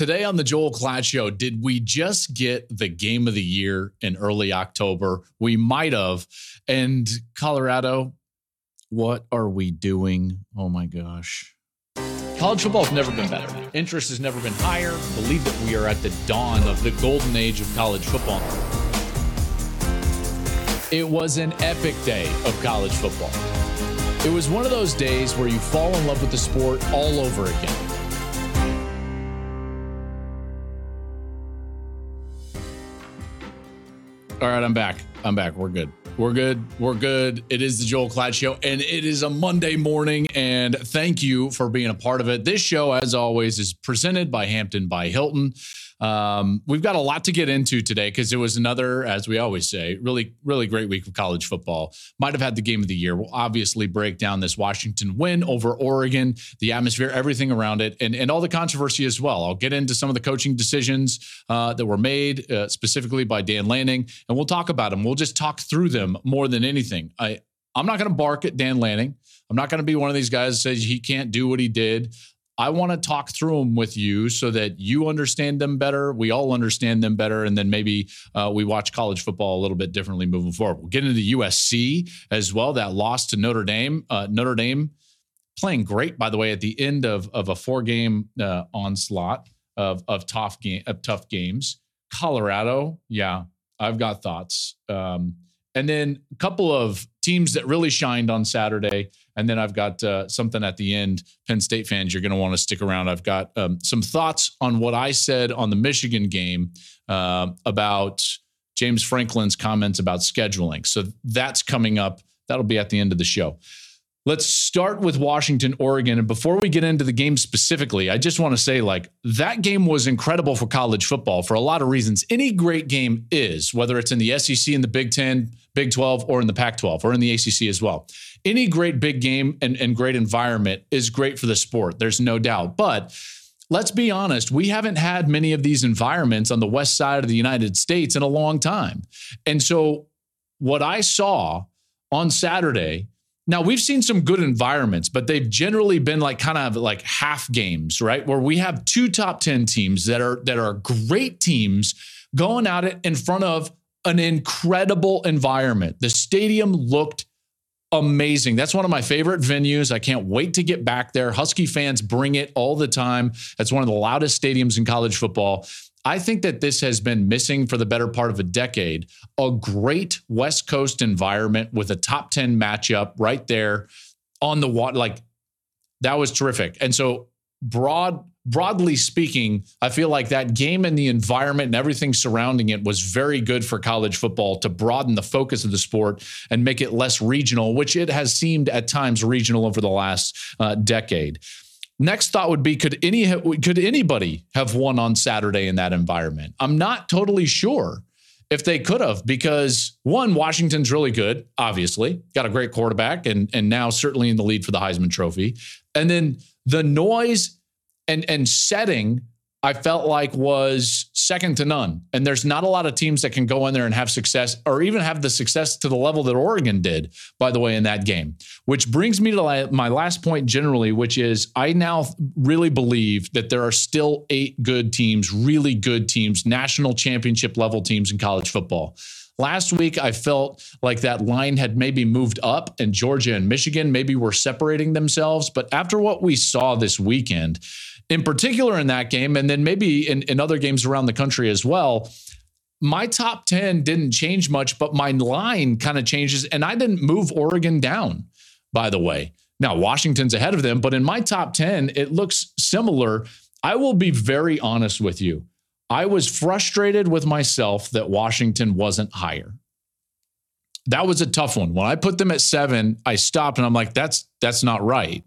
Today on the Joel Klatt Show, did we just get the game of the year in early October? We might have. And Colorado, what are we doing? Oh my gosh. College football has never been better. Interest has never been higher. Believe that we are at the dawn of the golden age of college football. It was an epic day of college football. It was one of those days where you fall in love with the sport all over again. All right, I'm back. I'm back. We're good. We're good. We're good. It is the Joel Klatt Show, and it is a Monday morning. And thank you for being a part of it. This show, as always, is presented by Hampton by Hilton. Um, we've got a lot to get into today because it was another, as we always say, really, really great week of college football. Might have had the game of the year. We'll obviously break down this Washington win over Oregon, the atmosphere, everything around it, and, and all the controversy as well. I'll get into some of the coaching decisions uh, that were made uh, specifically by Dan Lanning, and we'll talk about them. We'll just talk through them more than anything. I, I'm not going to bark at Dan Lanning. I'm not going to be one of these guys that says he can't do what he did. I want to talk through them with you so that you understand them better. We all understand them better. And then maybe uh, we watch college football a little bit differently moving forward. We'll get into USC as well. That loss to Notre Dame. Uh, Notre Dame playing great, by the way, at the end of, of a four game uh, onslaught of, of, tough game, of tough games. Colorado, yeah, I've got thoughts. Um, and then a couple of teams that really shined on Saturday. And then I've got uh, something at the end. Penn State fans, you're going to want to stick around. I've got um, some thoughts on what I said on the Michigan game uh, about James Franklin's comments about scheduling. So that's coming up. That'll be at the end of the show. Let's start with Washington, Oregon. And before we get into the game specifically, I just want to say like that game was incredible for college football for a lot of reasons. Any great game is, whether it's in the SEC, in the Big 10, Big 12, or in the Pac 12, or in the ACC as well. Any great big game and, and great environment is great for the sport. There's no doubt. But let's be honest, we haven't had many of these environments on the west side of the United States in a long time. And so what I saw on Saturday now we've seen some good environments, but they've generally been like kind of like half games, right? Where we have two top 10 teams that are that are great teams going it in front of an incredible environment. The stadium looked amazing. That's one of my favorite venues. I can't wait to get back there. Husky fans bring it all the time. That's one of the loudest stadiums in college football. I think that this has been missing for the better part of a decade. A great West Coast environment with a top 10 matchup right there on the water. Like that was terrific. And so, broad, broadly speaking, I feel like that game and the environment and everything surrounding it was very good for college football to broaden the focus of the sport and make it less regional, which it has seemed at times regional over the last uh, decade. Next thought would be could any could anybody have won on Saturday in that environment? I'm not totally sure if they could have because one Washington's really good, obviously. Got a great quarterback and and now certainly in the lead for the Heisman trophy. And then the noise and and setting I felt like was second to none. And there's not a lot of teams that can go in there and have success or even have the success to the level that Oregon did, by the way, in that game. Which brings me to my last point generally, which is I now really believe that there are still eight good teams, really good teams, national championship level teams in college football. Last week, I felt like that line had maybe moved up, and Georgia and Michigan maybe were separating themselves. But after what we saw this weekend, in particular in that game, and then maybe in, in other games around the country as well, my top 10 didn't change much, but my line kind of changes. And I didn't move Oregon down, by the way. Now, Washington's ahead of them, but in my top 10, it looks similar. I will be very honest with you. I was frustrated with myself that Washington wasn't higher. That was a tough one. When I put them at seven, I stopped and I'm like, that's that's not right.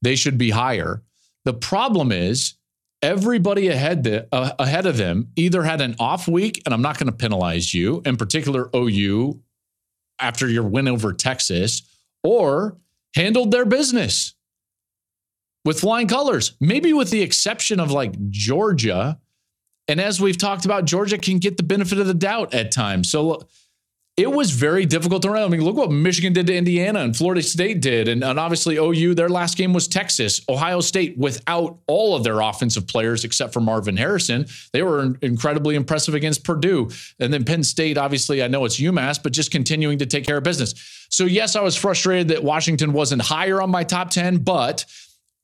They should be higher. The problem is everybody ahead the, uh, ahead of them either had an off week, and I'm not going to penalize you, in particular OU, after your win over Texas, or handled their business with flying colors. Maybe with the exception of like Georgia. And as we've talked about, Georgia can get the benefit of the doubt at times. So it was very difficult to run. I mean, look what Michigan did to Indiana and Florida State did. And, and, obviously, OU, their last game was Texas. Ohio State, without all of their offensive players except for Marvin Harrison, they were incredibly impressive against Purdue. And then Penn State, obviously, I know it's UMass, but just continuing to take care of business. So, yes, I was frustrated that Washington wasn't higher on my top 10, but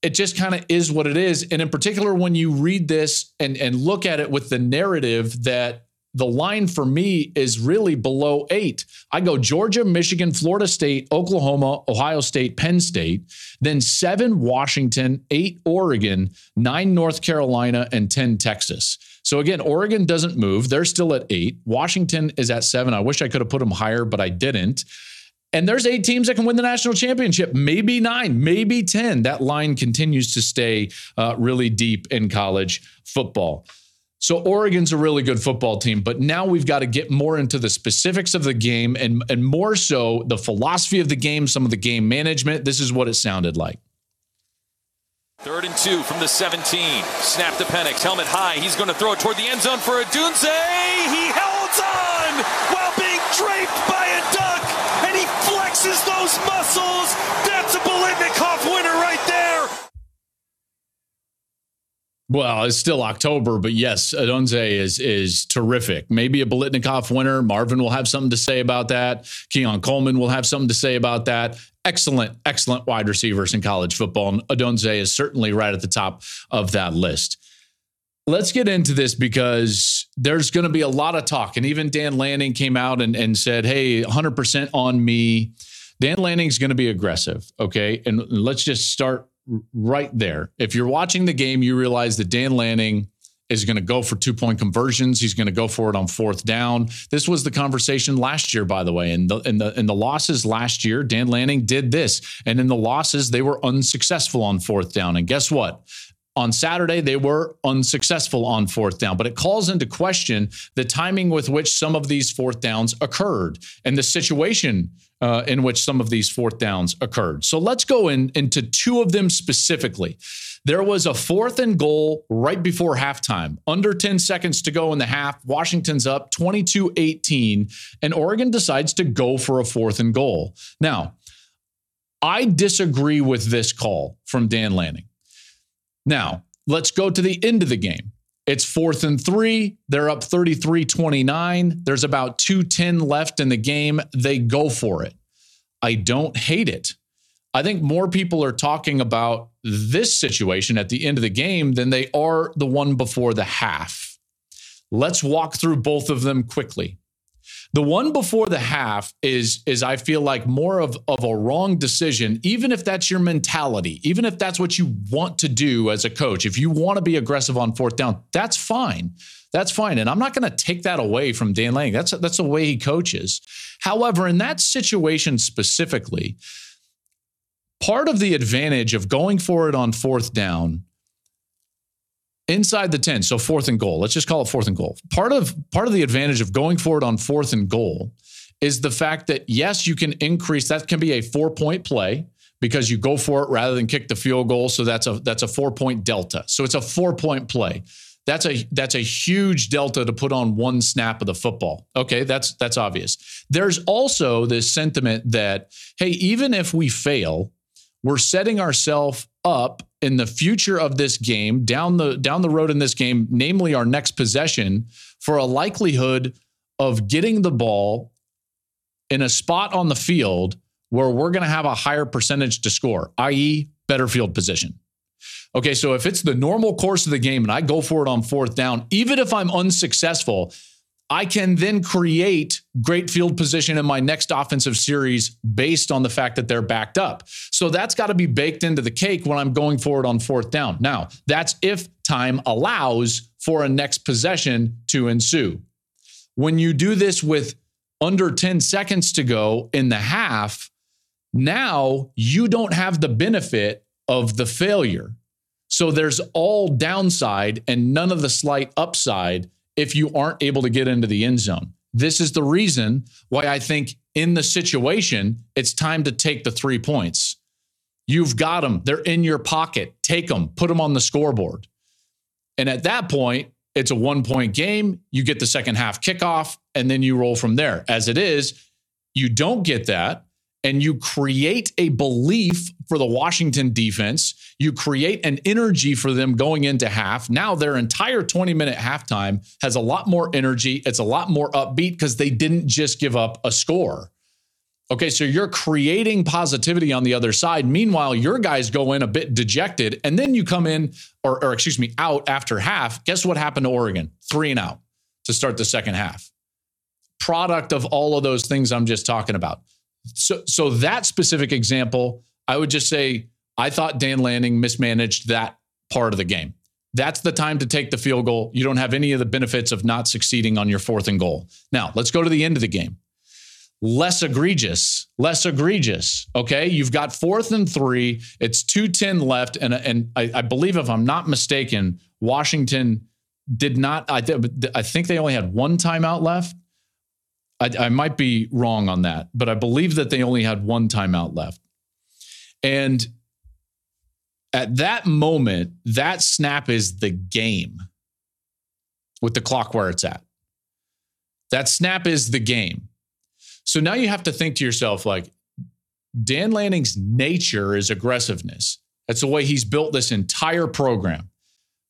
it just kind of is what it is. And in particular, when you read this and, and look at it with the narrative that the line for me is really below eight. I go Georgia, Michigan, Florida State, Oklahoma, Ohio State, Penn State, then seven Washington, eight Oregon, nine North Carolina, and 10 Texas. So again, Oregon doesn't move. They're still at eight. Washington is at seven. I wish I could have put them higher, but I didn't. And there's eight teams that can win the national championship, maybe nine, maybe 10. That line continues to stay uh, really deep in college football. So Oregon's a really good football team, but now we've got to get more into the specifics of the game and, and more so the philosophy of the game, some of the game management. This is what it sounded like. Third and two from the 17. Snap to Penix. Helmet high. He's going to throw it toward the end zone for Odunze. He holds on while being draped by a duck, and he flexes those muscles. Well, it's still October, but yes, Odunze is is terrific. Maybe a Biletnikoff winner. Marvin will have something to say about that. Keon Coleman will have something to say about that. Excellent, excellent wide receivers in college football. And Odunze is certainly right at the top of that list. Let's get into this because there's going to be a lot of talk. And even Dan Lanning came out and, and said, hey, 100% on me. Dan Lanning's going to be aggressive. Okay. And let's just start right there. If you're watching the game, you realize that Dan Lanning is going to go for two point conversions. He's going to go for it on fourth down. This was the conversation last year, by the way. And the in the in the losses last year, Dan Lanning did this, and in the losses, they were unsuccessful on fourth down. And guess what? On Saturday, they were unsuccessful on fourth down, but it calls into question the timing with which some of these fourth downs occurred and the situation uh, in which some of these fourth downs occurred. So let's go in, into two of them specifically. There was a fourth and goal right before halftime, under 10 seconds to go in the half. Washington's up 22 18, and Oregon decides to go for a fourth and goal. Now, I disagree with this call from Dan Lanning. Now, let's go to the end of the game. It's fourth and three. They're up 33 29. There's about 210 left in the game. They go for it. I don't hate it. I think more people are talking about this situation at the end of the game than they are the one before the half. Let's walk through both of them quickly. The one before the half is is I feel like more of, of a wrong decision, even if that's your mentality, even if that's what you want to do as a coach. If you want to be aggressive on fourth down, that's fine. That's fine. And I'm not going to take that away from Dan Lang. That's that's the way he coaches. However, in that situation specifically, part of the advantage of going for it on fourth down inside the 10 so fourth and goal let's just call it fourth and goal. Part of part of the advantage of going forward on fourth and goal is the fact that yes you can increase that can be a four point play because you go for it rather than kick the field goal so that's a that's a four point delta. So it's a four point play. That's a that's a huge delta to put on one snap of the football. Okay that's that's obvious. There's also this sentiment that hey even if we fail we're setting ourselves up in the future of this game down the down the road in this game namely our next possession for a likelihood of getting the ball in a spot on the field where we're going to have a higher percentage to score i.e. better field position okay so if it's the normal course of the game and i go for it on fourth down even if i'm unsuccessful I can then create great field position in my next offensive series based on the fact that they're backed up. So that's got to be baked into the cake when I'm going forward on fourth down. Now, that's if time allows for a next possession to ensue. When you do this with under 10 seconds to go in the half, now you don't have the benefit of the failure. So there's all downside and none of the slight upside if you aren't able to get into the end zone. This is the reason why I think in the situation, it's time to take the three points. You've got them, they're in your pocket. Take them, put them on the scoreboard. And at that point, it's a one point game. You get the second half kickoff and then you roll from there. As it is, you don't get that and you create a belief for the Washington defense. You create an energy for them going into half. Now their entire 20 minute halftime has a lot more energy. It's a lot more upbeat because they didn't just give up a score. Okay, so you're creating positivity on the other side. Meanwhile, your guys go in a bit dejected, and then you come in, or, or excuse me, out after half. Guess what happened to Oregon? Three and out to start the second half. Product of all of those things I'm just talking about. So, so that specific example, I would just say I thought Dan Lanning mismanaged that part of the game. That's the time to take the field goal. You don't have any of the benefits of not succeeding on your fourth and goal. Now, let's go to the end of the game. Less egregious, less egregious. Okay. You've got fourth and three. It's 210 left. And, and I, I believe, if I'm not mistaken, Washington did not, I, th- I think they only had one timeout left. I, I might be wrong on that, but I believe that they only had one timeout left. And at that moment, that snap is the game with the clock where it's at. That snap is the game. So now you have to think to yourself, like, Dan Lanning's nature is aggressiveness. That's the way he's built this entire program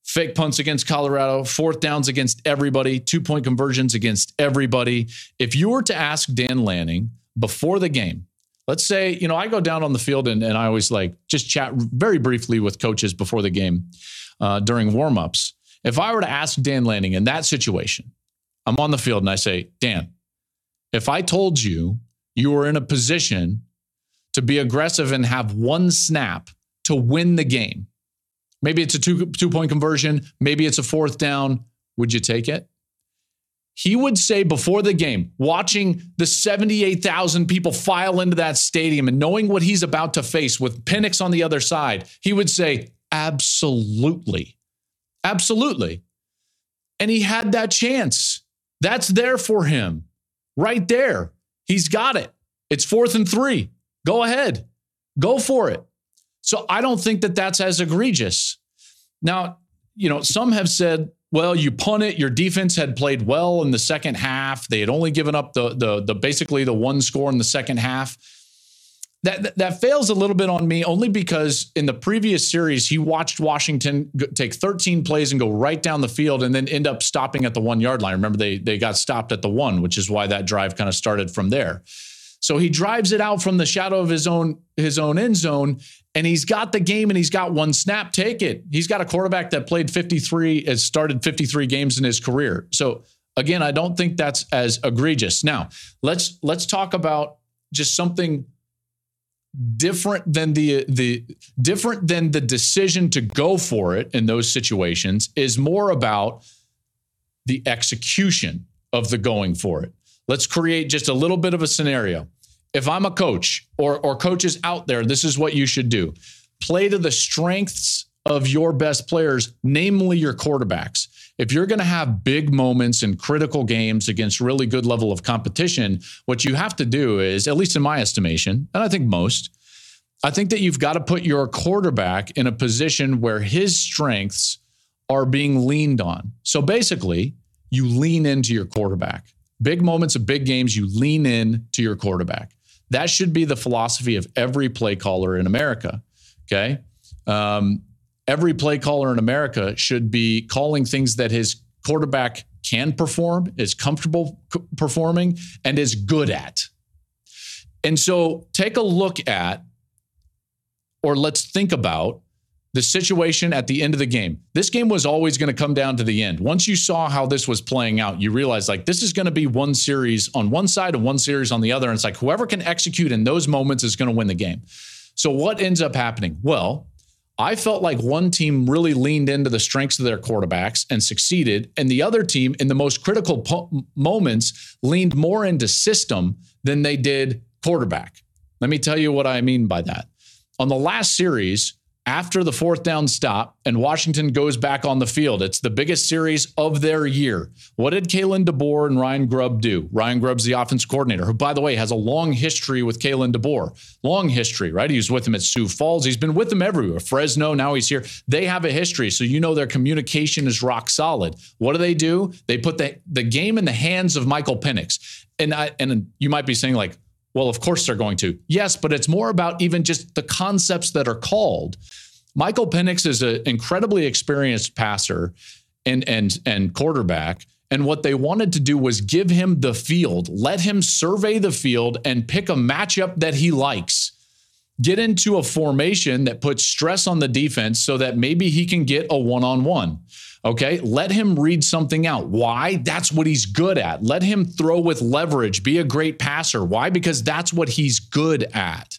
fake punts against Colorado, fourth downs against everybody, two point conversions against everybody. If you were to ask Dan Lanning before the game, let's say, you know, I go down on the field and, and I always like just chat very briefly with coaches before the game uh, during warmups. If I were to ask Dan Lanning in that situation, I'm on the field and I say, Dan, if I told you you were in a position to be aggressive and have one snap to win the game, Maybe it's a two, two point conversion. Maybe it's a fourth down. Would you take it? He would say before the game, watching the 78,000 people file into that stadium and knowing what he's about to face with Penix on the other side, he would say, absolutely. Absolutely. And he had that chance. That's there for him right there. He's got it. It's fourth and three. Go ahead. Go for it. So I don't think that that's as egregious. Now, you know, some have said, well, you punt it. Your defense had played well in the second half. They had only given up the the, the basically the one score in the second half. That, that, fails a little bit on me only because in the previous series he watched Washington take 13 plays and go right down the field and then end up stopping at the one yard line. Remember they they got stopped at the one, which is why that drive kind of started from there. So he drives it out from the shadow of his own his own end zone and he's got the game and he's got one snap. Take it. He's got a quarterback that played 53, has started 53 games in his career. So again, I don't think that's as egregious. Now, let's let's talk about just something different than the the different than the decision to go for it in those situations is more about the execution of the going for it. Let's create just a little bit of a scenario if I'm a coach or, or coaches out there, this is what you should do play to the strengths of your best players, namely your quarterbacks. If you're going to have big moments in critical games against really good level of competition, what you have to do is, at least in my estimation, and I think most, I think that you've got to put your quarterback in a position where his strengths are being leaned on. So basically, you lean into your quarterback. Big moments of big games, you lean in to your quarterback. That should be the philosophy of every play caller in America. Okay. Um, every play caller in America should be calling things that his quarterback can perform, is comfortable performing, and is good at. And so take a look at, or let's think about the situation at the end of the game. This game was always going to come down to the end. Once you saw how this was playing out, you realized like this is going to be one series on one side and one series on the other. And it's like whoever can execute in those moments is going to win the game. So what ends up happening? Well, I felt like one team really leaned into the strengths of their quarterbacks and succeeded, and the other team, in the most critical po- moments, leaned more into system than they did quarterback. Let me tell you what I mean by that. On the last series, after the fourth down stop and Washington goes back on the field. It's the biggest series of their year. What did Kalen DeBoer and Ryan Grubb do? Ryan Grubb's the offense coordinator, who, by the way, has a long history with Kalen DeBoer. Long history, right? He was with him at Sioux Falls. He's been with them everywhere. Fresno, now he's here. They have a history. So you know their communication is rock solid. What do they do? They put the, the game in the hands of Michael Penix. And I, and you might be saying, like, well, of course they're going to. Yes, but it's more about even just the concepts that are called. Michael Penix is an incredibly experienced passer and and and quarterback. And what they wanted to do was give him the field, let him survey the field and pick a matchup that he likes. Get into a formation that puts stress on the defense so that maybe he can get a one on one. Okay, let him read something out. Why? That's what he's good at. Let him throw with leverage, be a great passer. Why? Because that's what he's good at.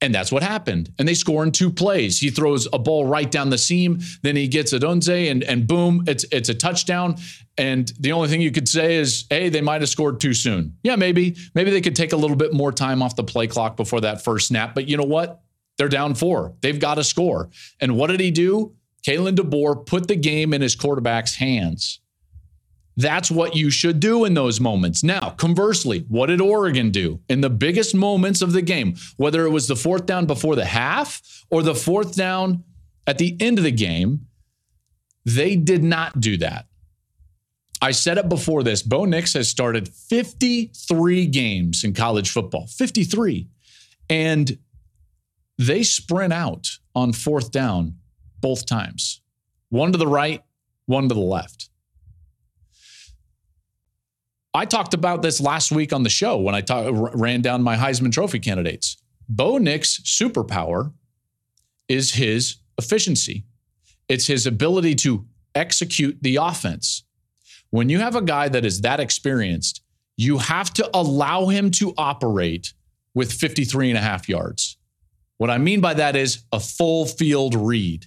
And that's what happened. And they score in two plays. He throws a ball right down the seam, then he gets Odunze, and and boom, it's it's a touchdown. And the only thing you could say is, hey, they might have scored too soon. Yeah, maybe. Maybe they could take a little bit more time off the play clock before that first snap. But you know what? They're down four. They've got to score. And what did he do? Kalen DeBoer put the game in his quarterback's hands. That's what you should do in those moments. Now, conversely, what did Oregon do in the biggest moments of the game? Whether it was the fourth down before the half or the fourth down at the end of the game, they did not do that. I said it before this Bo Nix has started 53 games in college football, 53. And they sprint out on fourth down both times one to the right, one to the left. I talked about this last week on the show when I talk, ran down my Heisman Trophy candidates. Bo Nix' superpower is his efficiency, it's his ability to execute the offense. When you have a guy that is that experienced, you have to allow him to operate with 53 and a half yards. What I mean by that is a full field read.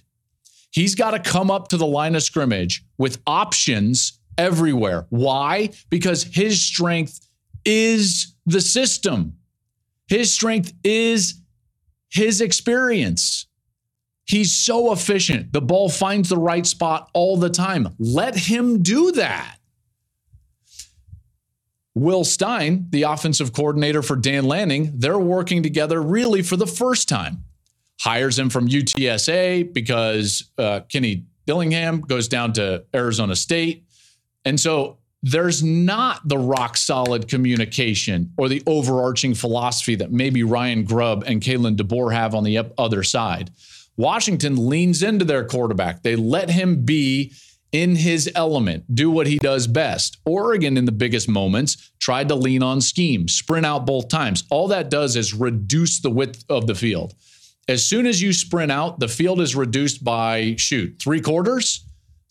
He's got to come up to the line of scrimmage with options everywhere. Why? Because his strength is the system, his strength is his experience. He's so efficient. The ball finds the right spot all the time. Let him do that. Will Stein, the offensive coordinator for Dan Lanning, they're working together really for the first time hires him from UTSA because uh, Kenny Dillingham goes down to Arizona State. And so there's not the rock solid communication or the overarching philosophy that maybe Ryan Grubb and Kalen DeBoer have on the other side. Washington leans into their quarterback. They let him be in his element, do what he does best. Oregon, in the biggest moments, tried to lean on scheme, sprint out both times. All that does is reduce the width of the field. As soon as you sprint out, the field is reduced by shoot three quarters,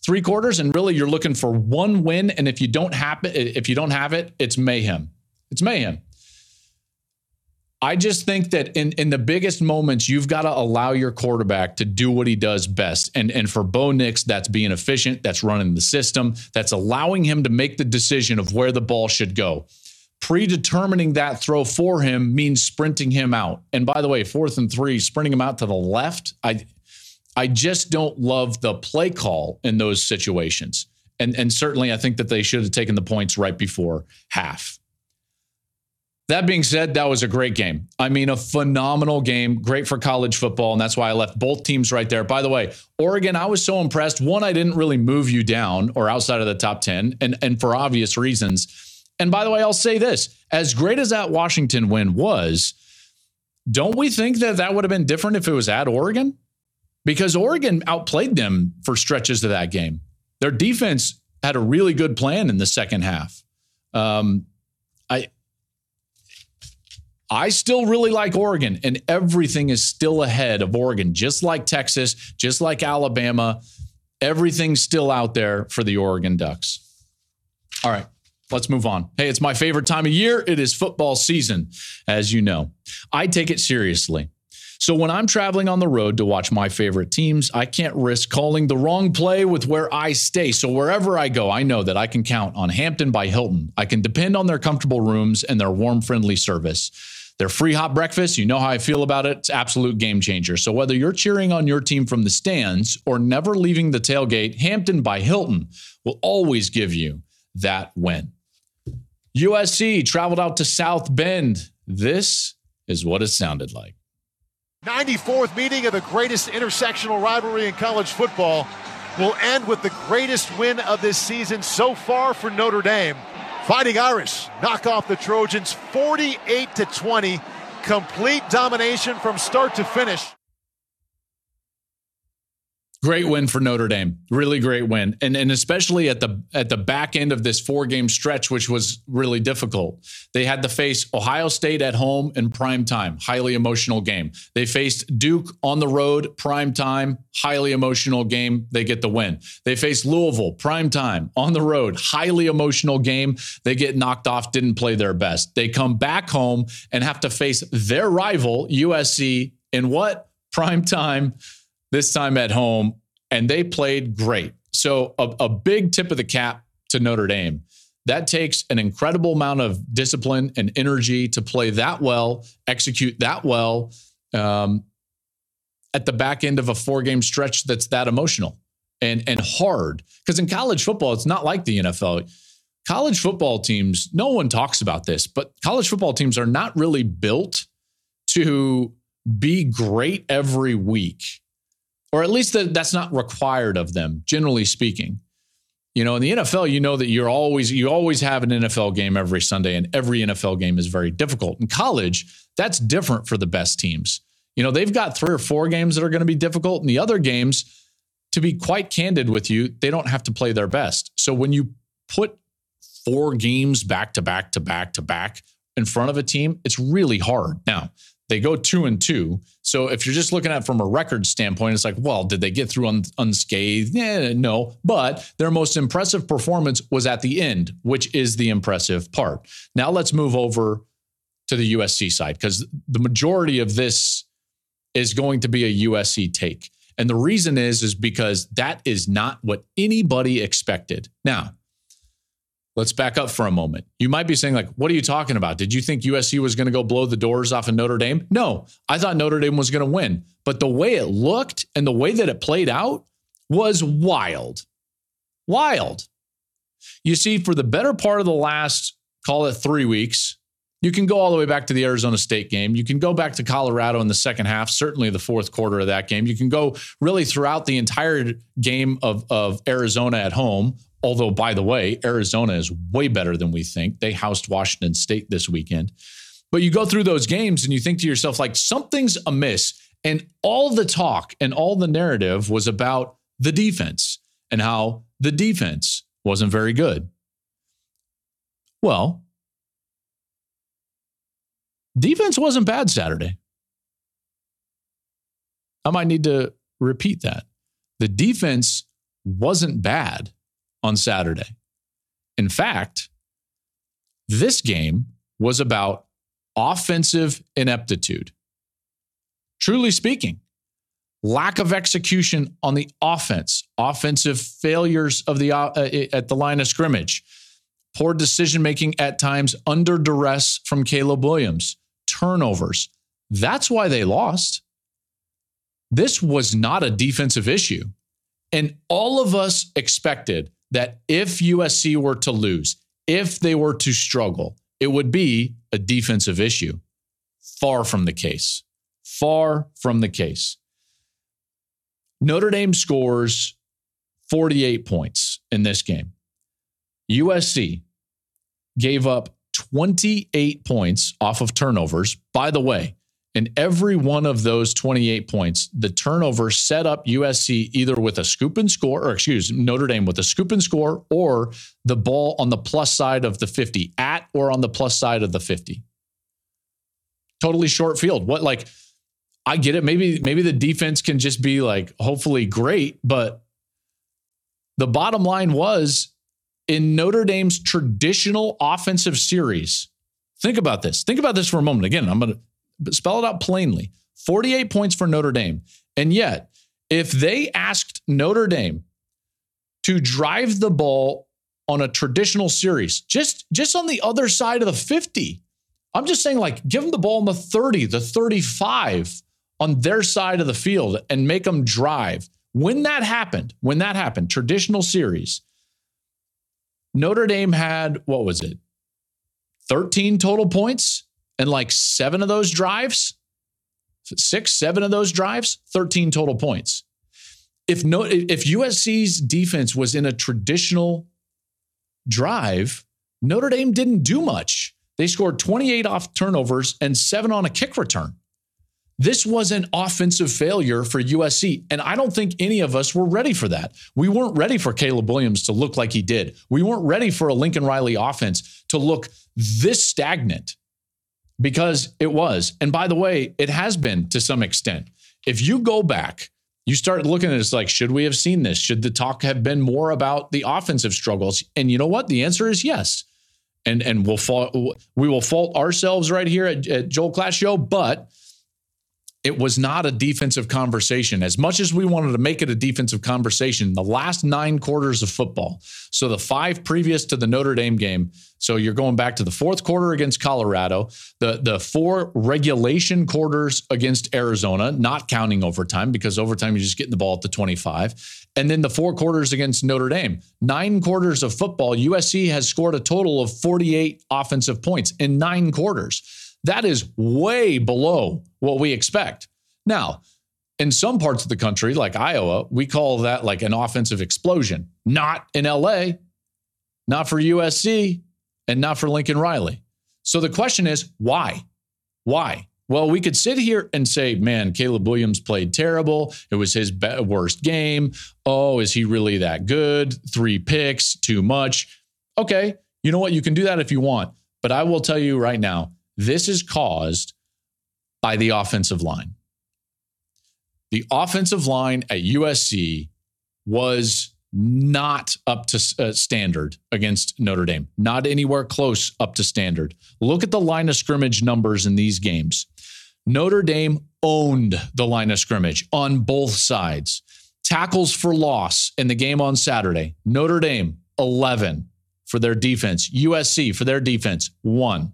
three quarters, and really you're looking for one win. And if you don't have it, if you don't have it, it's mayhem. It's mayhem. I just think that in, in the biggest moments, you've got to allow your quarterback to do what he does best. And, and for Bo Nix, that's being efficient, that's running the system, that's allowing him to make the decision of where the ball should go predetermining that throw for him means sprinting him out. And by the way, fourth and three, sprinting him out to the left, I I just don't love the play call in those situations. And and certainly I think that they should have taken the points right before half. That being said, that was a great game. I mean, a phenomenal game, great for college football, and that's why I left both teams right there. By the way, Oregon, I was so impressed. One, I didn't really move you down or outside of the top 10, and, and for obvious reasons. And by the way, I'll say this as great as that Washington win was, don't we think that that would have been different if it was at Oregon? Because Oregon outplayed them for stretches of that game. Their defense had a really good plan in the second half. Um, I, I still really like Oregon, and everything is still ahead of Oregon, just like Texas, just like Alabama. Everything's still out there for the Oregon Ducks. All right. Let's move on. Hey, it's my favorite time of year. It is football season, as you know. I take it seriously. So when I'm traveling on the road to watch my favorite teams, I can't risk calling the wrong play with where I stay. So wherever I go, I know that I can count on Hampton by Hilton. I can depend on their comfortable rooms and their warm, friendly service. Their free hot breakfast, you know how I feel about it. It's absolute game changer. So whether you're cheering on your team from the stands or never leaving the tailgate, Hampton by Hilton will always give you that win. USC traveled out to South Bend. This is what it sounded like. 94th meeting of the greatest intersectional rivalry in college football will end with the greatest win of this season so far for Notre Dame. Fighting Irish knock off the Trojans 48 to 20. Complete domination from start to finish. Great win for Notre Dame. Really great win. And and especially at the at the back end of this four-game stretch which was really difficult. They had to face Ohio State at home in prime time, highly emotional game. They faced Duke on the road, prime time, highly emotional game. They get the win. They faced Louisville, prime time, on the road, highly emotional game. They get knocked off, didn't play their best. They come back home and have to face their rival USC in what? Prime time this time at home, and they played great. So, a, a, big tip of the cap to Notre Dame. That takes an incredible amount of discipline and energy to play that well, execute that well um, at the back end of a four game stretch that's that emotional and, and hard. Because in college football, it's not like the NFL. College football teams, no one talks about this, but college football teams are not really built to be great every week or at least that that's not required of them, generally speaking. You know, in the NFL, you know that you're always you always have an NFL game every Sunday, and every NFL game is very difficult. In college, that's different for the best teams. You know, they've got three or four games that are going to be difficult, and the other games, to be quite candid with you, they don't have to play their best. So when you put four games back to back to back to back in front of a team, it's really hard. Now, they go two and two. So if you're just looking at from a record standpoint, it's like, well, did they get through un- unscathed? Yeah, no. But their most impressive performance was at the end, which is the impressive part. Now let's move over to the USC side because the majority of this is going to be a USC take. And the reason is is because that is not what anybody expected. Now, Let's back up for a moment. You might be saying, like, what are you talking about? Did you think USC was going to go blow the doors off of Notre Dame? No, I thought Notre Dame was going to win. But the way it looked and the way that it played out was wild. Wild. You see, for the better part of the last, call it three weeks, you can go all the way back to the Arizona State game. You can go back to Colorado in the second half, certainly the fourth quarter of that game. You can go really throughout the entire game of, of Arizona at home, Although, by the way, Arizona is way better than we think. They housed Washington State this weekend. But you go through those games and you think to yourself, like, something's amiss. And all the talk and all the narrative was about the defense and how the defense wasn't very good. Well, defense wasn't bad Saturday. I might need to repeat that. The defense wasn't bad on Saturday. In fact, this game was about offensive ineptitude. Truly speaking, lack of execution on the offense, offensive failures of the uh, at the line of scrimmage, poor decision making at times under duress from Caleb Williams, turnovers. That's why they lost. This was not a defensive issue. And all of us expected that if USC were to lose, if they were to struggle, it would be a defensive issue. Far from the case. Far from the case. Notre Dame scores 48 points in this game. USC gave up 28 points off of turnovers. By the way, in every one of those 28 points, the turnover set up USC either with a scoop and score, or excuse Notre Dame with a scoop and score, or the ball on the plus side of the 50, at or on the plus side of the 50. Totally short field. What like I get it. Maybe maybe the defense can just be like hopefully great, but the bottom line was in Notre Dame's traditional offensive series. Think about this. Think about this for a moment. Again, I'm going to spell it out plainly 48 points for Notre Dame. And yet, if they asked Notre Dame to drive the ball on a traditional series, just, just on the other side of the 50, I'm just saying, like, give them the ball in the 30, the 35 on their side of the field and make them drive. When that happened, when that happened, traditional series, Notre Dame had, what was it, 13 total points and like seven of those drives, six, seven of those drives, 13 total points. If no, if USC's defense was in a traditional drive, Notre Dame didn't do much. They scored 28 off turnovers and seven on a kick return. This was an offensive failure for USC. And I don't think any of us were ready for that. We weren't ready for Caleb Williams to look like he did. We weren't ready for a Lincoln Riley offense to look this stagnant because it was. And by the way, it has been to some extent. If you go back, you start looking at it like, should we have seen this? Should the talk have been more about the offensive struggles? And you know what? The answer is yes. And and we'll fault, we will fault ourselves right here at, at Joel Klatt Show, but it was not a defensive conversation. As much as we wanted to make it a defensive conversation, the last nine quarters of football, so the five previous to the Notre Dame game, so you're going back to the fourth quarter against Colorado, the, the four regulation quarters against Arizona, not counting overtime because overtime you're just getting the ball at the 25, and then the four quarters against Notre Dame. Nine quarters of football, USC has scored a total of 48 offensive points in nine quarters. That is way below what we expect. Now, in some parts of the country, like Iowa, we call that like an offensive explosion. Not in LA, not for USC, and not for Lincoln Riley. So the question is, why? Why? Well, we could sit here and say, man, Caleb Williams played terrible. It was his worst game. Oh, is he really that good? Three picks, too much. Okay, you know what? You can do that if you want. But I will tell you right now, this is caused by the offensive line. The offensive line at USC was not up to uh, standard against Notre Dame, not anywhere close up to standard. Look at the line of scrimmage numbers in these games. Notre Dame owned the line of scrimmage on both sides. Tackles for loss in the game on Saturday. Notre Dame, 11 for their defense. USC for their defense, one.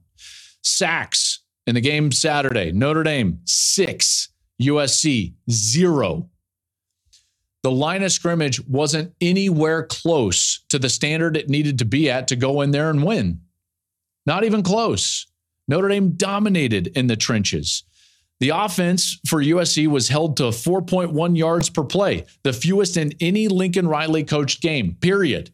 Sacks in the game Saturday Notre Dame, six. USC, zero. The line of scrimmage wasn't anywhere close to the standard it needed to be at to go in there and win. Not even close. Notre Dame dominated in the trenches. The offense for USC was held to 4.1 yards per play, the fewest in any Lincoln Riley coached game, period.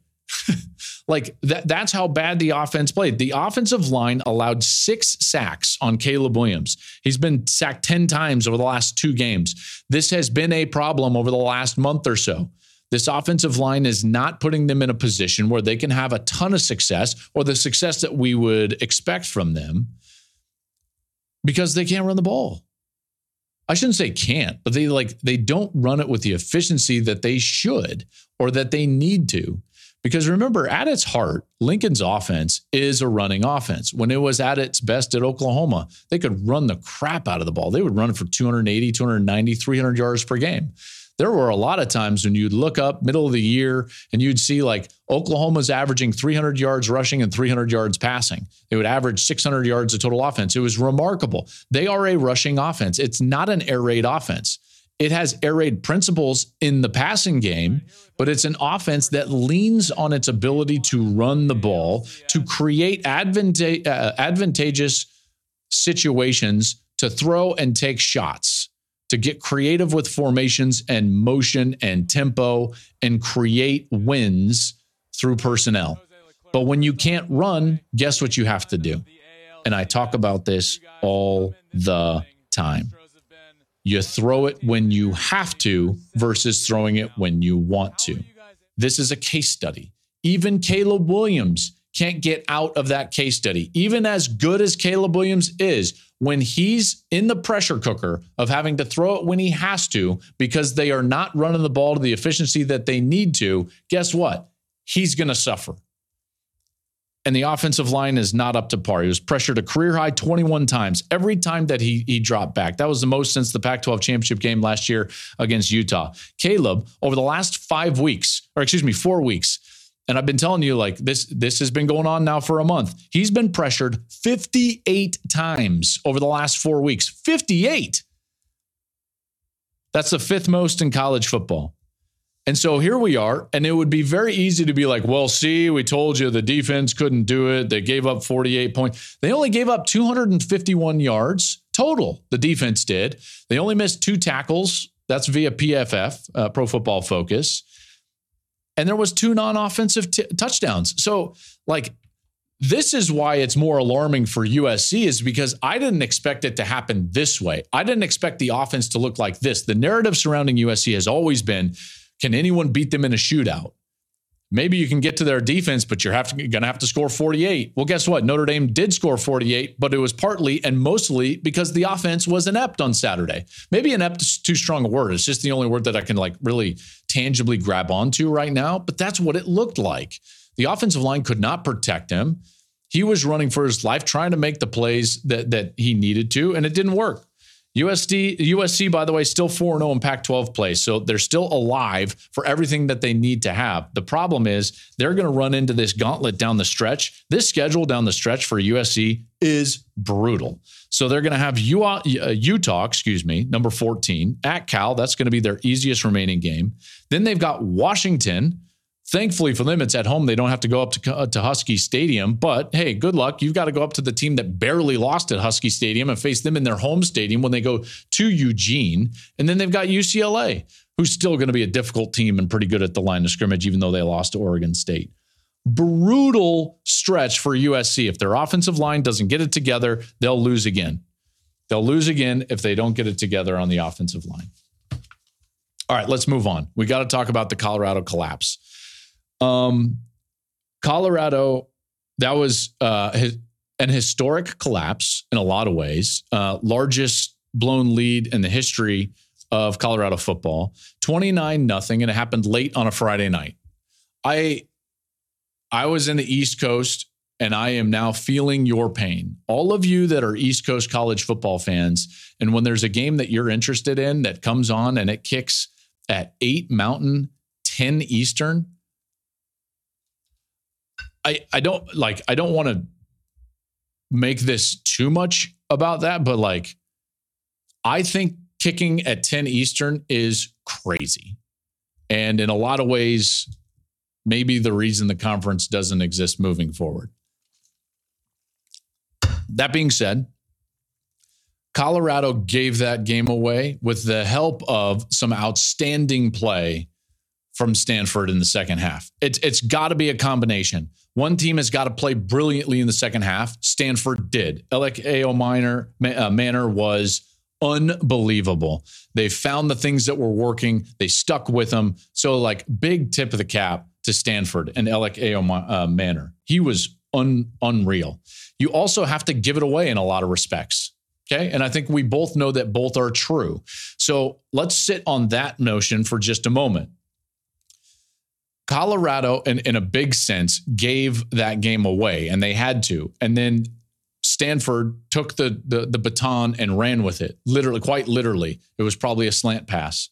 like that, that's how bad the offense played. The offensive line allowed six sacks on Caleb Williams. He's been sacked 10 times over the last two games. This has been a problem over the last month or so. This offensive line is not putting them in a position where they can have a ton of success or the success that we would expect from them because they can't run the ball. I shouldn't say can't, but they like they don't run it with the efficiency that they should or that they need to. Because remember, at its heart, Lincoln's offense is a running offense. When it was at its best at Oklahoma, they could run the crap out of the ball. They would run for 280, 290, 300 yards per game. There were a lot of times when you'd look up middle of the year and you'd see like Oklahoma's averaging 300 yards rushing and 300 yards passing. They would average 600 yards of total offense. It was remarkable. They are a rushing offense. It's not an air raid offense. It has air raid principles in the passing game, but it's an offense that leans on its ability to run the ball, to create advanta- uh, advantageous situations to throw and take shots, to get creative with formations and motion and tempo and create wins through personnel. But when you can't run, guess what you have to do? And I talk about this all the time. You throw it when you have to versus throwing it when you want to. This is a case study. Even Caleb Williams can't get out of that case study. Even as good as Caleb Williams is, when he's in the pressure cooker of having to throw it when he has to because they are not running the ball to the efficiency that they need to, guess what? He's going to suffer and the offensive line is not up to par. He was pressured a career high 21 times. Every time that he he dropped back, that was the most since the Pac-12 championship game last year against Utah. Caleb over the last five weeks, or excuse me, four weeks, And I've been telling you, like this, this has been going on now for a month. He's been pressured 58 times over the last four weeks. 58. That's the fifth most in college football. And so here we are, and it would be very easy to be like, well, see, we told you the defense couldn't do it. They gave up 48 points. They only gave up 251 yards total, the defense did. They only missed two tackles. That's via PFF, uh, Pro Football Focus. And there was two non-offensive t- touchdowns. So, like, this is why it's more alarming for USC is because I didn't expect it to happen this way. I didn't expect the offense to look like this. The narrative surrounding USC has always been can anyone beat them in a shootout? Maybe you can get to their defense, but you're going to have to score 48. Well, guess what? Notre Dame did score 48, but it was partly and mostly because the offense was inept on Saturday. Maybe inept is too strong a word. It's just the only word that I can like really tangibly grab onto right now, but that's what it looked like. The offensive line could not protect him. He was running for his life, trying to make the plays that that he needed to, and it didn't work. USD, USC, by the way, still 4 0 in Pac 12 play. So they're still alive for everything that they need to have. The problem is they're going to run into this gauntlet down the stretch. This schedule down the stretch for USC is brutal. So they're going to have uh, Utah, excuse me, number 14 at Cal. That's going to be their easiest remaining game. Then they've got Washington Thankfully for them, it's at home. They don't have to go up to, uh, to Husky Stadium. But hey, good luck. You've got to go up to the team that barely lost at Husky Stadium and face them in their home stadium when they go to Eugene. And then they've got UCLA, who's still going to be a difficult team and pretty good at the line of scrimmage, even though they lost to Oregon State. Brutal stretch for USC. If their offensive line doesn't get it together, they'll lose again. They'll lose again if they don't get it together on the offensive line. All right, let's move on. We got to talk about the Colorado collapse. Um, Colorado, that was uh, his, an historic collapse in a lot of ways. Uh, largest blown lead in the history of Colorado football, 29 nothing, and it happened late on a Friday night. I I was in the East Coast and I am now feeling your pain. All of you that are East Coast college football fans, and when there's a game that you're interested in that comes on and it kicks at 8 Mountain, 10 Eastern, I I don't like I don't want to make this too much about that, but like I think kicking at 10 Eastern is crazy. And in a lot of ways, maybe the reason the conference doesn't exist moving forward. That being said, Colorado gave that game away with the help of some outstanding play from Stanford in the second half. It's it's got to be a combination. One team has got to play brilliantly in the second half. Stanford did. Elic Ayomanor, uh, Manor was unbelievable. They found the things that were working. They stuck with them. So, like, big tip of the cap to Stanford and Elic uh, Manor. He was un- unreal. You also have to give it away in a lot of respects. Okay. And I think we both know that both are true. So let's sit on that notion for just a moment. Colorado, in, in a big sense, gave that game away, and they had to. And then Stanford took the, the, the baton and ran with it. Literally, quite literally, it was probably a slant pass.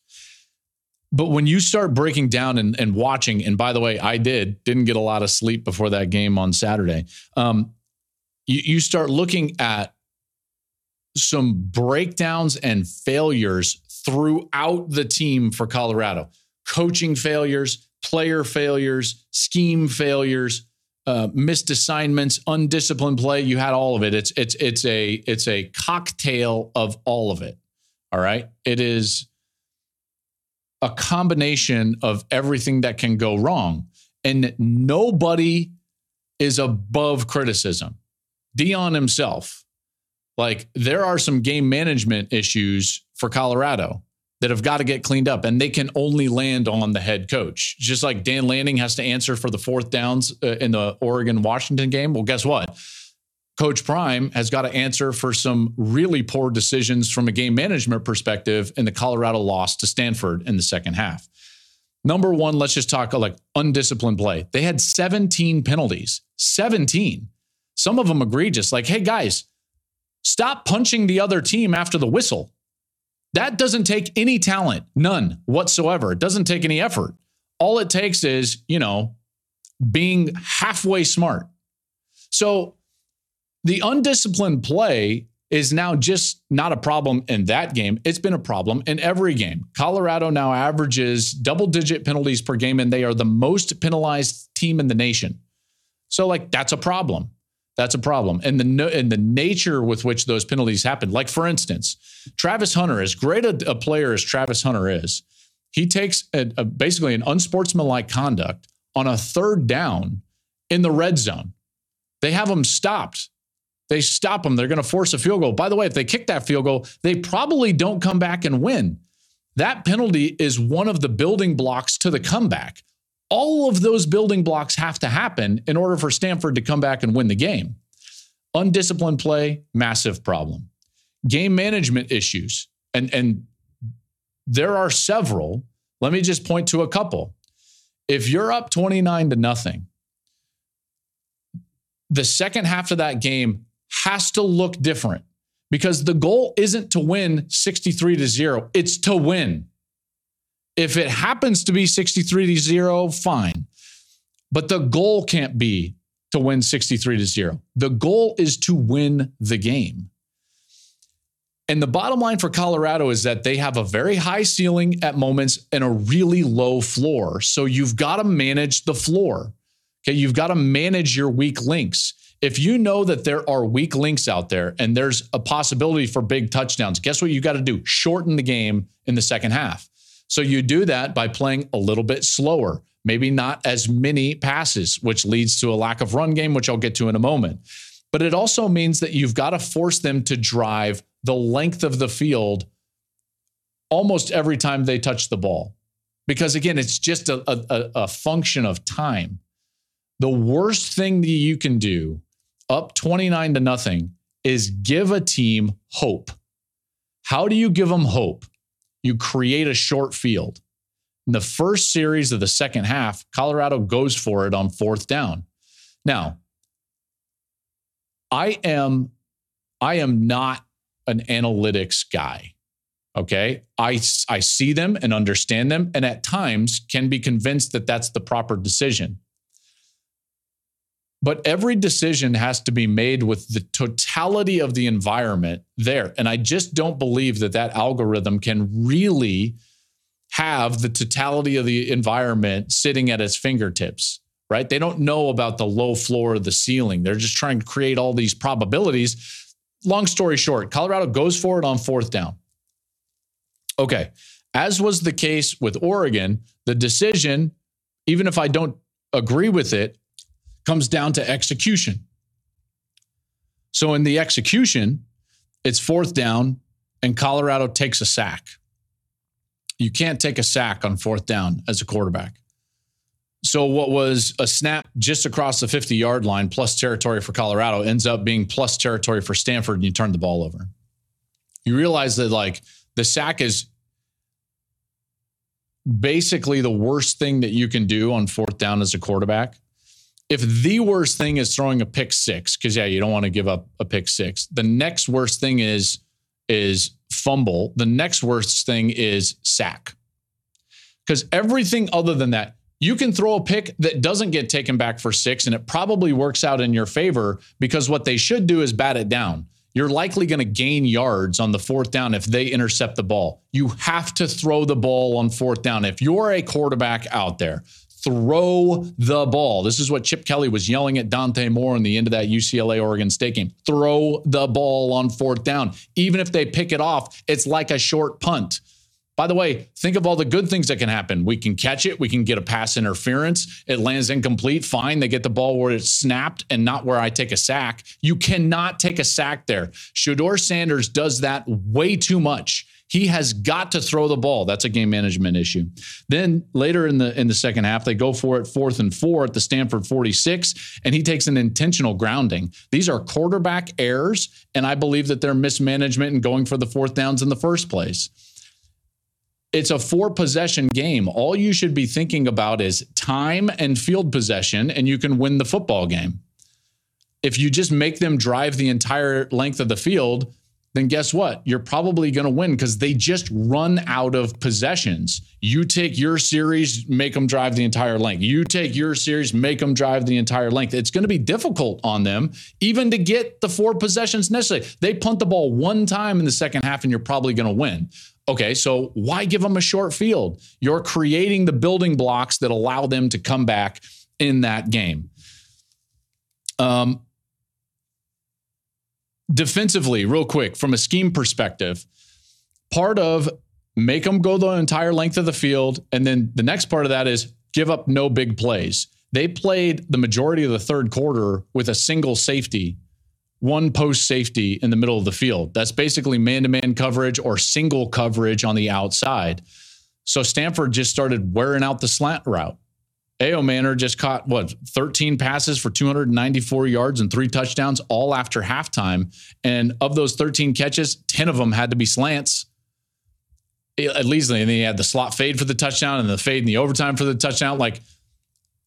But when you start breaking down and, and watching, and by the way, I did didn't get a lot of sleep before that game on Saturday. Um, you, you start looking at some breakdowns and failures throughout the team for Colorado. Coaching failures, player failures, scheme failures, uh, missed assignments, undisciplined play. You had all of it. It's it's it's a it's a cocktail of all of it. All right, it is a combination of everything that can go wrong, and nobody is above criticism. Deion himself, like there are some game management issues for Colorado that have got to get cleaned up, and they can only land on the head coach. Just like Dan Lanning has to answer for the fourth downs uh, in the Oregon Washington game. Well, guess what? Coach Prime has got to answer for some really poor decisions from a game management perspective in the Colorado loss to Stanford in the second half. Number one, let's just talk like undisciplined play. They had 17 penalties, 17. Some of them egregious. Like, hey, guys, stop punching the other team after the whistle. That doesn't take any talent, none whatsoever. It doesn't take any effort. All it takes is, you know, being halfway smart. So the undisciplined play is now just not a problem in that game. It's been a problem in every game. Colorado now averages double digit penalties per game, and they are the most penalized team in the nation. So, like, that's a problem. That's a problem. And the and the nature with which those penalties happen. Like, for instance, Travis Hunter, as great a, a player as Travis Hunter is, he takes a, a, basically an unsportsmanlike conduct on a third down in the red zone. They have him stopped they stop him. They're going to force a field goal. By the way, if they kick that field goal, they probably don't come back and win. That penalty is one of the building blocks to the comeback. All of those building blocks have to happen in order for Stanford to come back and win the game. Undisciplined play, massive problem. Game management issues, and, and there are several. Let me just point to a couple. If you're up 29 to nothing, the second half of that game has to look different because the goal isn't to win 63 to 0, it's to win. If it happens to be 63 to 0, fine. But the goal can't be to win 63 to 0. The goal is to win the game. And the bottom line for Colorado is that they have a very high ceiling at moments and a really low floor. So you've got to manage the floor. Okay, you've got to manage your weak links. If you know that there are weak links out there and there's a possibility for big touchdowns, guess what you got to do? Shorten the game in the second half. So you do that by playing a little bit slower, maybe not as many passes, which leads to a lack of run game, which I'll get to in a moment. But it also means that you've got to force them to drive the length of the field almost every time they touch the ball. Because again, it's just a, a, a function of time. The worst thing that you can do up 29 to nothing is give a team hope. How do you give them hope? You create a short field. In the first series of the second half, Colorado goes for it on fourth down. Now, I am I am not an analytics guy. Okay? I I see them and understand them and at times can be convinced that that's the proper decision. But every decision has to be made with the totality of the environment there. And I just don't believe that that algorithm can really have the totality of the environment sitting at its fingertips, right? They don't know about the low floor of the ceiling. They're just trying to create all these probabilities. Long story short, Colorado goes for it on fourth down. Okay. As was the case with Oregon, the decision, even if I don't agree with it, comes down to execution. So in the execution, it's fourth down and Colorado takes a sack. You can't take a sack on fourth down as a quarterback. So what was a snap just across the 50 yard line plus territory for Colorado ends up being plus territory for Stanford and you turn the ball over. You realize that like the sack is basically the worst thing that you can do on fourth down as a quarterback if the worst thing is throwing a pick six, because yeah, you don't want to give up a pick six. The next worst thing is is fumble. The next worst thing is sack. Because everything other than that, you can throw a pick that doesn't get taken back for six, and it probably works out in your favor because what they should do is bat it down. You're likely going to gain yards on the fourth down if they intercept the ball. You have to throw the ball on fourth down. If you're a quarterback out there, throw the ball. This is what Chip Kelly was yelling at Dante Moore in the end of that UCLA Oregon State game. Throw the ball on fourth down. Even if they pick it off, it's like a short punt. By the way, think of all the good things that can happen. We can catch it. We can get a pass interference. It lands incomplete. Fine. They get the ball where it's snapped and not where I take a sack. You cannot take a sack there. Shedeur Sanders does that way too much. He has got to throw the ball. That's a game management issue. Then later in the in the second half, they go for it fourth and four at the Stanford 46, and he takes an intentional grounding. These are quarterback errors, and I believe that they're mismanagement and going for the fourth downs in the first place. It's a four possession game. All you should be thinking about is time and field possession, and you can win the football game. If you just make them drive the entire length of the field, then guess what? You're probably going to win because they just run out of possessions. You take your series, make them drive the entire length. You take your series, make them drive the entire length. It's going to be difficult on them even to get the four possessions necessary. They punt the ball one time in the second half and you're probably going to win. Okay, so why give them a short field? You're creating the building blocks that allow them to come back in that game. Um, defensively, real quick, from a scheme perspective, part of make them go the entire length of the field. And then the next part of that is give up no big plays. They played the majority of the third quarter with a single safety, one post safety in the middle of the field. That's basically man to man coverage or single coverage on the outside. So Stanford just started wearing out the slant route. Ayomanor just caught what 13 passes for 294 yards and three touchdowns all after halftime. And of those 13 catches, 10 of them had to be slants. At least and then he had the slot fade for the touchdown and the fade in the overtime for the touchdown. Like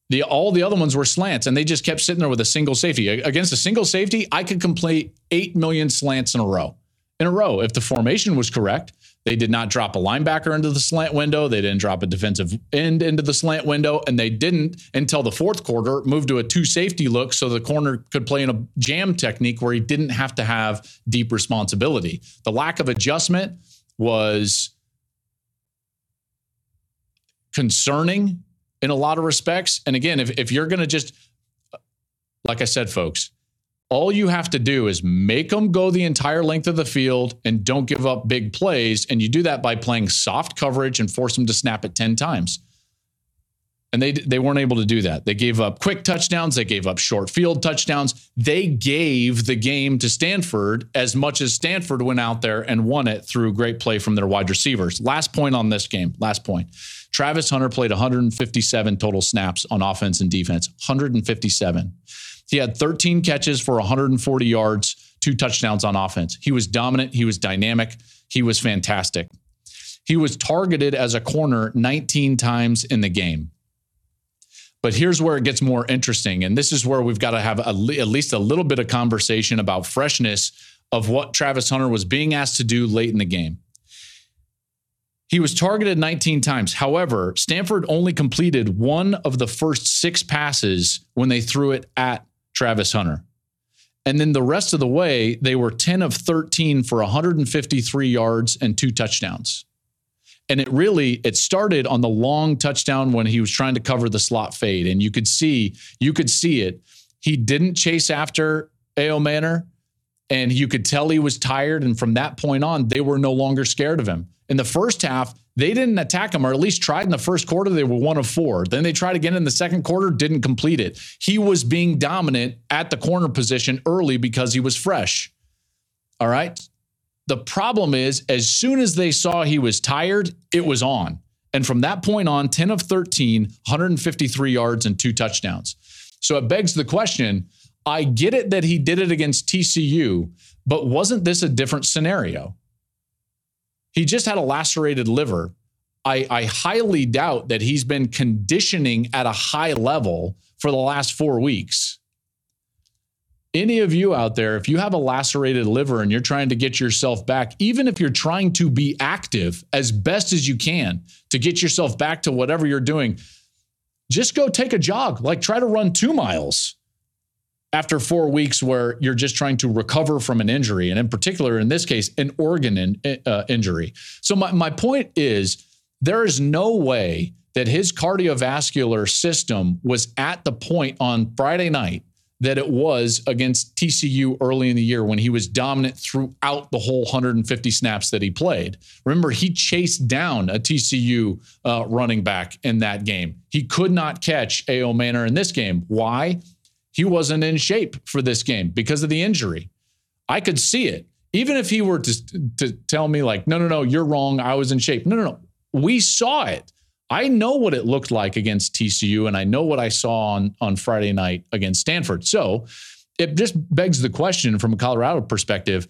the all the other ones were slants, and they just kept sitting there with a single safety. Against a single safety, I could complete eight million slants in a row. In a row, if the formation was correct. They did not drop a linebacker into the slant window. They didn't drop a defensive end into the slant window. And they didn't until the fourth quarter move to a two safety look so the corner could play in a jam technique where he didn't have to have deep responsibility. The lack of adjustment was concerning in a lot of respects. And again, if, if you're going to just, like I said, folks, all you have to do is make them go the entire length of the field and don't give up big plays. And you do that by playing soft coverage and force them to snap it 10 times. And they, they weren't able to do that. They gave up quick touchdowns. They gave up short field touchdowns. They gave the game to Stanford as much as Stanford went out there and won it through great play from their wide receivers. Last point on this game. Last point. Travis Hunter played 157 total snaps on offense and defense. 157. He had 13 catches for 140 yards, two touchdowns on offense. He was dominant. He was dynamic. He was fantastic. He was targeted as a corner 19 times in the game. But here's where it gets more interesting. And this is where we've got to have a, at least a little bit of conversation about freshness of what Travis Hunter was being asked to do late in the game. He was targeted 19 times. However, Stanford only completed one of the first six passes when they threw it at Travis Hunter. And then the rest of the way, they were 10 of 13 for 153 yards and two touchdowns. And it really it started on the long touchdown when he was trying to cover the slot fade. And you could see, you could see it. He didn't chase after Ayomanor, and you could tell he was tired. And from that point on, they were no longer scared of him. In the first half, they didn't attack him, or at least tried in the first quarter. They were one of four. Then they tried again in the second quarter, didn't complete it. He was being dominant at the corner position early because he was fresh. All right. The problem is, as soon as they saw he was tired, it was on. And from that point on, 10 of 13, 153 yards and two touchdowns. So it begs the question I get it that he did it against TCU, but wasn't this a different scenario? He just had a lacerated liver. I, I highly doubt that he's been conditioning at a high level for the last four weeks. Any of you out there, if you have a lacerated liver and you're trying to get yourself back, even if you're trying to be active as best as you can to get yourself back to whatever you're doing, just go take a jog. Like try to run two miles after four weeks where you're just trying to recover from an injury, and in particular, in this case, an organ in, uh, injury. So, my, my point is there is no way that his cardiovascular system was at the point on Friday night that it was against TCU early in the year when he was dominant throughout the whole 150 snaps that he played. Remember, he chased down a TCU uh, running back in that game. He could not catch Ayomanor in this game. Why? He wasn't in shape for this game because of the injury. I could see it. Even if he were to, to tell me, like, no, no, no, you're wrong. I was in shape. No, no, no. We saw it. I know what it looked like against TCU, and I know what I saw on, on Friday night against Stanford. So it just begs the question from a Colorado perspective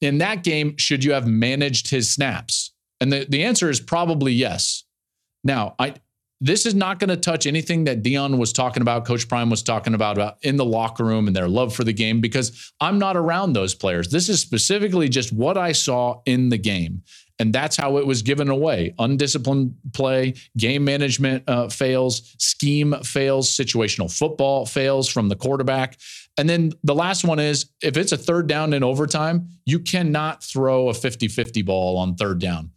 in that game, should you have managed his snaps? And the, the answer is probably yes. Now, I this is not going to touch anything that Deion was talking about, Coach Prime was talking about, about in the locker room and their love for the game because I'm not around those players. This is specifically just what I saw in the game. And that's how it was given away. Undisciplined play, game management uh, fails, scheme fails, situational football fails from the quarterback. And then the last one is if it's a third down in overtime, you cannot throw a 50 50 ball on third down.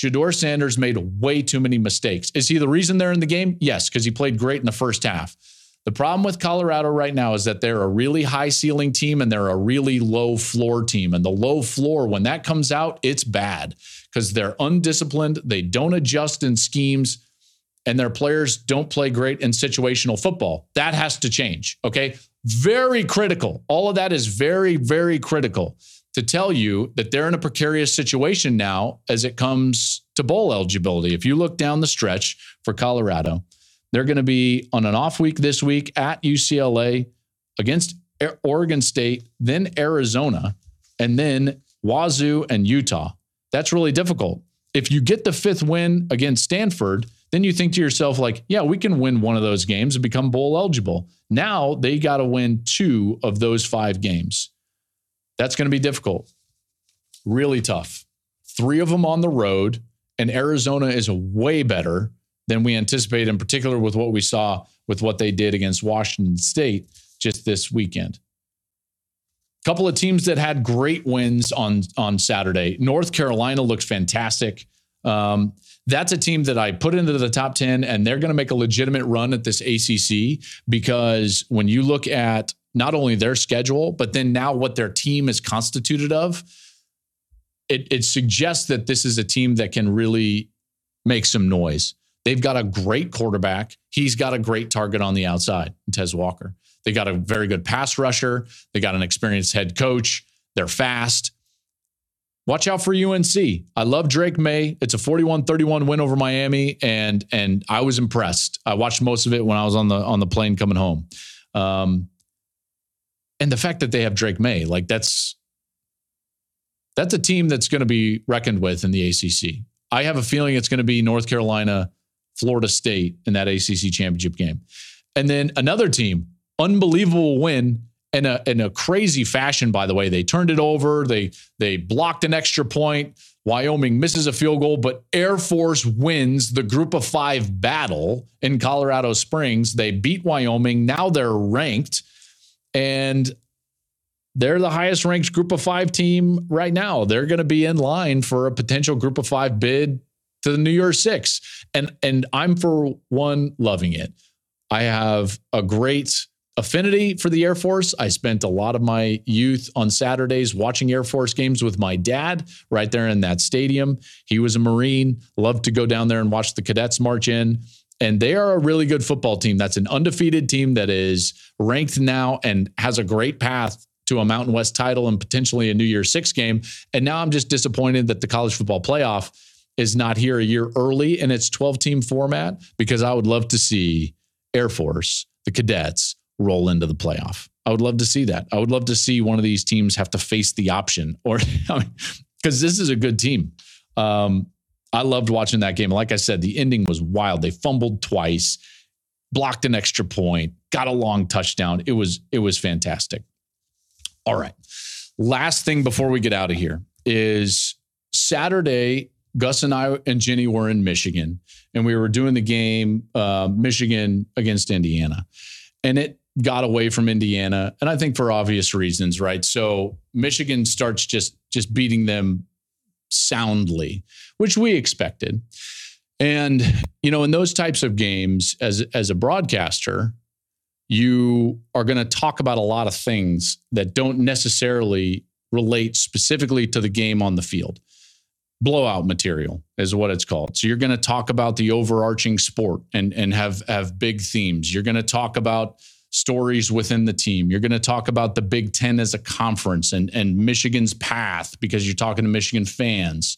Shedeur Sanders made way too many mistakes. Is he the reason they're in the game? Yes, because he played great in the first half. The problem with Colorado right now is that they're a really high ceiling team and they're a really low floor team. And the low floor, when that comes out, it's bad because they're undisciplined. They don't adjust in schemes and their players don't play great in situational football. That has to change. Okay. Very critical. All of that is very, very critical to tell you that they're in a precarious situation now as it comes to bowl eligibility. If you look down the stretch for Colorado, they're going to be on an off week this week at UCLA against Oregon State, then Arizona, and then Wazoo and Utah. That's really difficult. If you get the fifth win against Stanford, then you think to yourself, like, yeah, we can win one of those games and become bowl eligible. Now they got to win two of those five games. That's going to be difficult. Really tough. Three of them on the road, and Arizona is way better than we anticipated, in particular with what we saw with what they did against Washington State just this weekend. A couple of teams that had great wins on on Saturday. North Carolina looks fantastic. Um, that's a team that I put into the top 10, and they're going to make a legitimate run at this ACC because when you look at not only their schedule, but then now what their team is constituted of, it, it suggests that this is a team that can really make some noise. They've got a great quarterback. He's got a great target on the outside, Tez Walker. They got a very good pass rusher. They got an experienced head coach. They're fast. Watch out for UNC. I love Drake Maye. It's a 41-31 win over Miami, and and I was impressed. I watched most of it when I was on the on the plane coming home. Um, and the fact that they have Drake Maye, like that's that's a team that's going to be reckoned with in the ACC. I have a feeling it's going to be North Carolina, Florida State in that ACC championship game. And then another team, unbelievable win in a in a crazy fashion by the way. They turned it over, they they blocked an extra point. Wyoming misses a field goal, but Air Force wins the group of 5 battle in Colorado Springs. They beat Wyoming. Now they're ranked and they're the highest ranked group of five team right now. They're going to be in line for a potential group of five bid to the New Year's Six. And, and I'm, for one, loving it. I have a great affinity for the Air Force. I spent a lot of my youth on Saturdays watching Air Force games with my dad right there in that stadium. He was a Marine, loved to go down there and watch the cadets march in. And they are a really good football team. That's an undefeated team that is ranked now and has a great path to a Mountain West title and potentially a New Year's Six game. And now I'm just disappointed that the college football playoff is not here a year early in its 12 team format because I would love to see Air Force, the cadets, roll into the playoff. I would love to see that. I would love to see one of these teams have to face the option or because I mean, this is a good team. Um, I loved watching that game. Like I said, the ending was wild. They fumbled twice, blocked an extra point, got a long touchdown. It was it was fantastic. All right. Last thing before we get out of here is Saturday. Gus and I and Jenny were in Michigan, and we were doing the game uh, Michigan against Indiana, and it got away from Indiana, and I think for obvious reasons, right? So Michigan starts just just beating them soundly, which we expected. And you know, in those types of games, as as a broadcaster, you are going to talk about a lot of things that don't necessarily relate specifically to the game on the field. Blowout material is what it's called. So you're going to talk about the overarching sport and and have have big themes. You're going to talk about stories within the team. You're going to talk about the Big Ten as a conference and, and Michigan's path because you're talking to Michigan fans.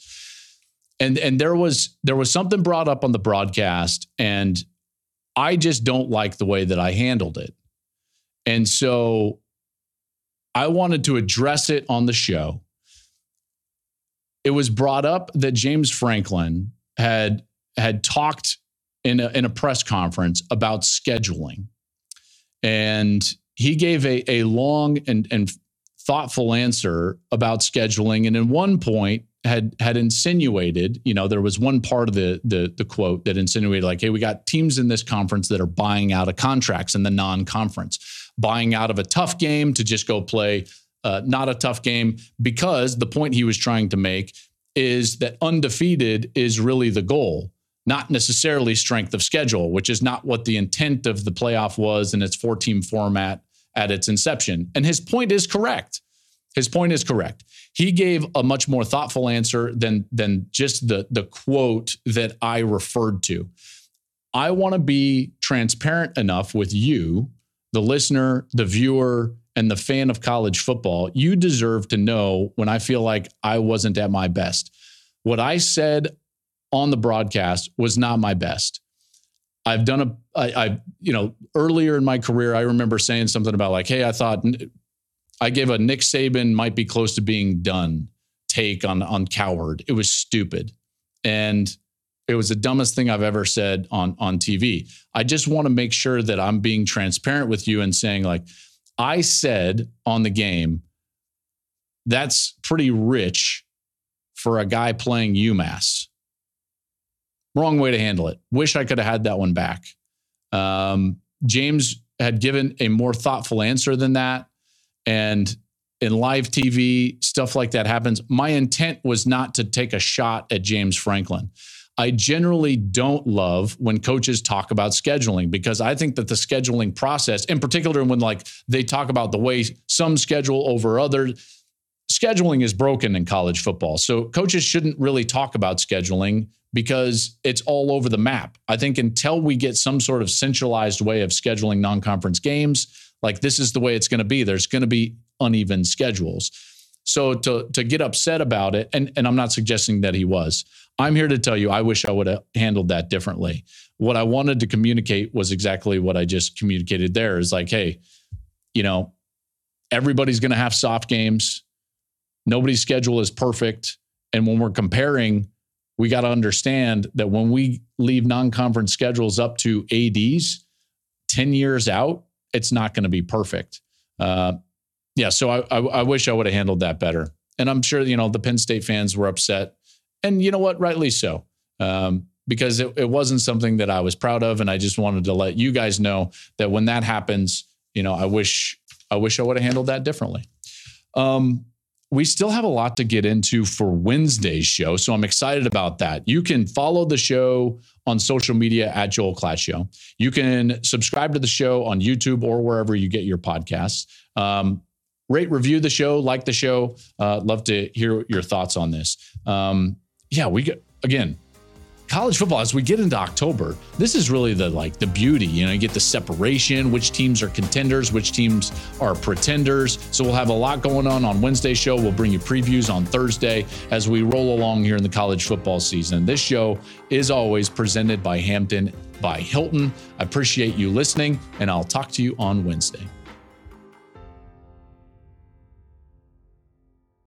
And, and there was there was something brought up on the broadcast, and I just don't like the way that I handled it. And so I wanted to address it on the show. It was brought up that James Franklin had had talked in a, in a press conference about scheduling. And he gave a, a long and, and thoughtful answer about scheduling. And in one point, had had insinuated, you know, there was one part of the the the quote that insinuated like, hey, we got teams in this conference that are buying out of contracts in the non-conference, buying out of a tough game to just go play uh, not a tough game because the point he was trying to make is that undefeated is really the goal, not necessarily strength of schedule, which is not what the intent of the playoff was in its four-team format at its inception. And his point is correct. His point is correct. He gave a much more thoughtful answer than than just the the quote that I referred to. I want to be transparent enough with you, the listener, the viewer, and the fan of college football. You deserve to know when I feel like I wasn't at my best. What I said on the broadcast was not my best. I've done a, I, I, you know, earlier in my career, I remember saying something about like, hey, I thought I gave a Nick Saban might be close to being done take on on Cowherd. It was stupid. And it was the dumbest thing I've ever said on on TV. I just want to make sure that I'm being transparent with you and saying like I said on the game that's pretty rich for a guy playing UMass. Wrong way to handle it. Wish I could have had that one back. Um, James had given a more thoughtful answer than that and in live TV, stuff like that happens. My intent was not to take a shot at James Franklin. I generally don't love when coaches talk about scheduling because I think that the scheduling process, in particular, when like they talk about the way some schedule over others, scheduling is broken in college football. So coaches shouldn't really talk about scheduling because it's all over the map. I think until we get some sort of centralized way of scheduling non conference games, like this is the way it's going to be. There's going to be uneven schedules. So to to get upset about it, and, and I'm not suggesting that he was. I'm here to tell you, I wish I would have handled that differently. What I wanted to communicate was exactly what I just communicated there is like, hey, you know, everybody's going to have soft games. Nobody's schedule is perfect. And when we're comparing, we got to understand that when we leave non conference schedules up to ADs 10 years out, it's not going to be perfect. Uh, yeah, so I, I, I wish I would have handled that better. And I'm sure you know the Penn State fans were upset, and you know what, rightly so, um, because it, it wasn't something that I was proud of, and I just wanted to let you guys know that when that happens, you know, I wish I wish I would have handled that differently. Um, we still have a lot to get into for Wednesday's show. So I'm excited about that. You can follow the show on social media at Joel Klatt Show. You can subscribe to the show on YouTube or wherever you get your podcasts. Um, rate, review the show, like the show. Uh, love to hear your thoughts on this. Um, yeah, we get, again, college football as we get into October, this is really the like the beauty. You know, you get the separation, which teams are contenders, which teams are pretenders. So we'll have a lot going on on Wednesday show. We'll bring you previews on Thursday as we roll along here in the college football season. This show is always presented by Hampton by Hilton. I appreciate you listening, and I'll talk to you on Wednesday.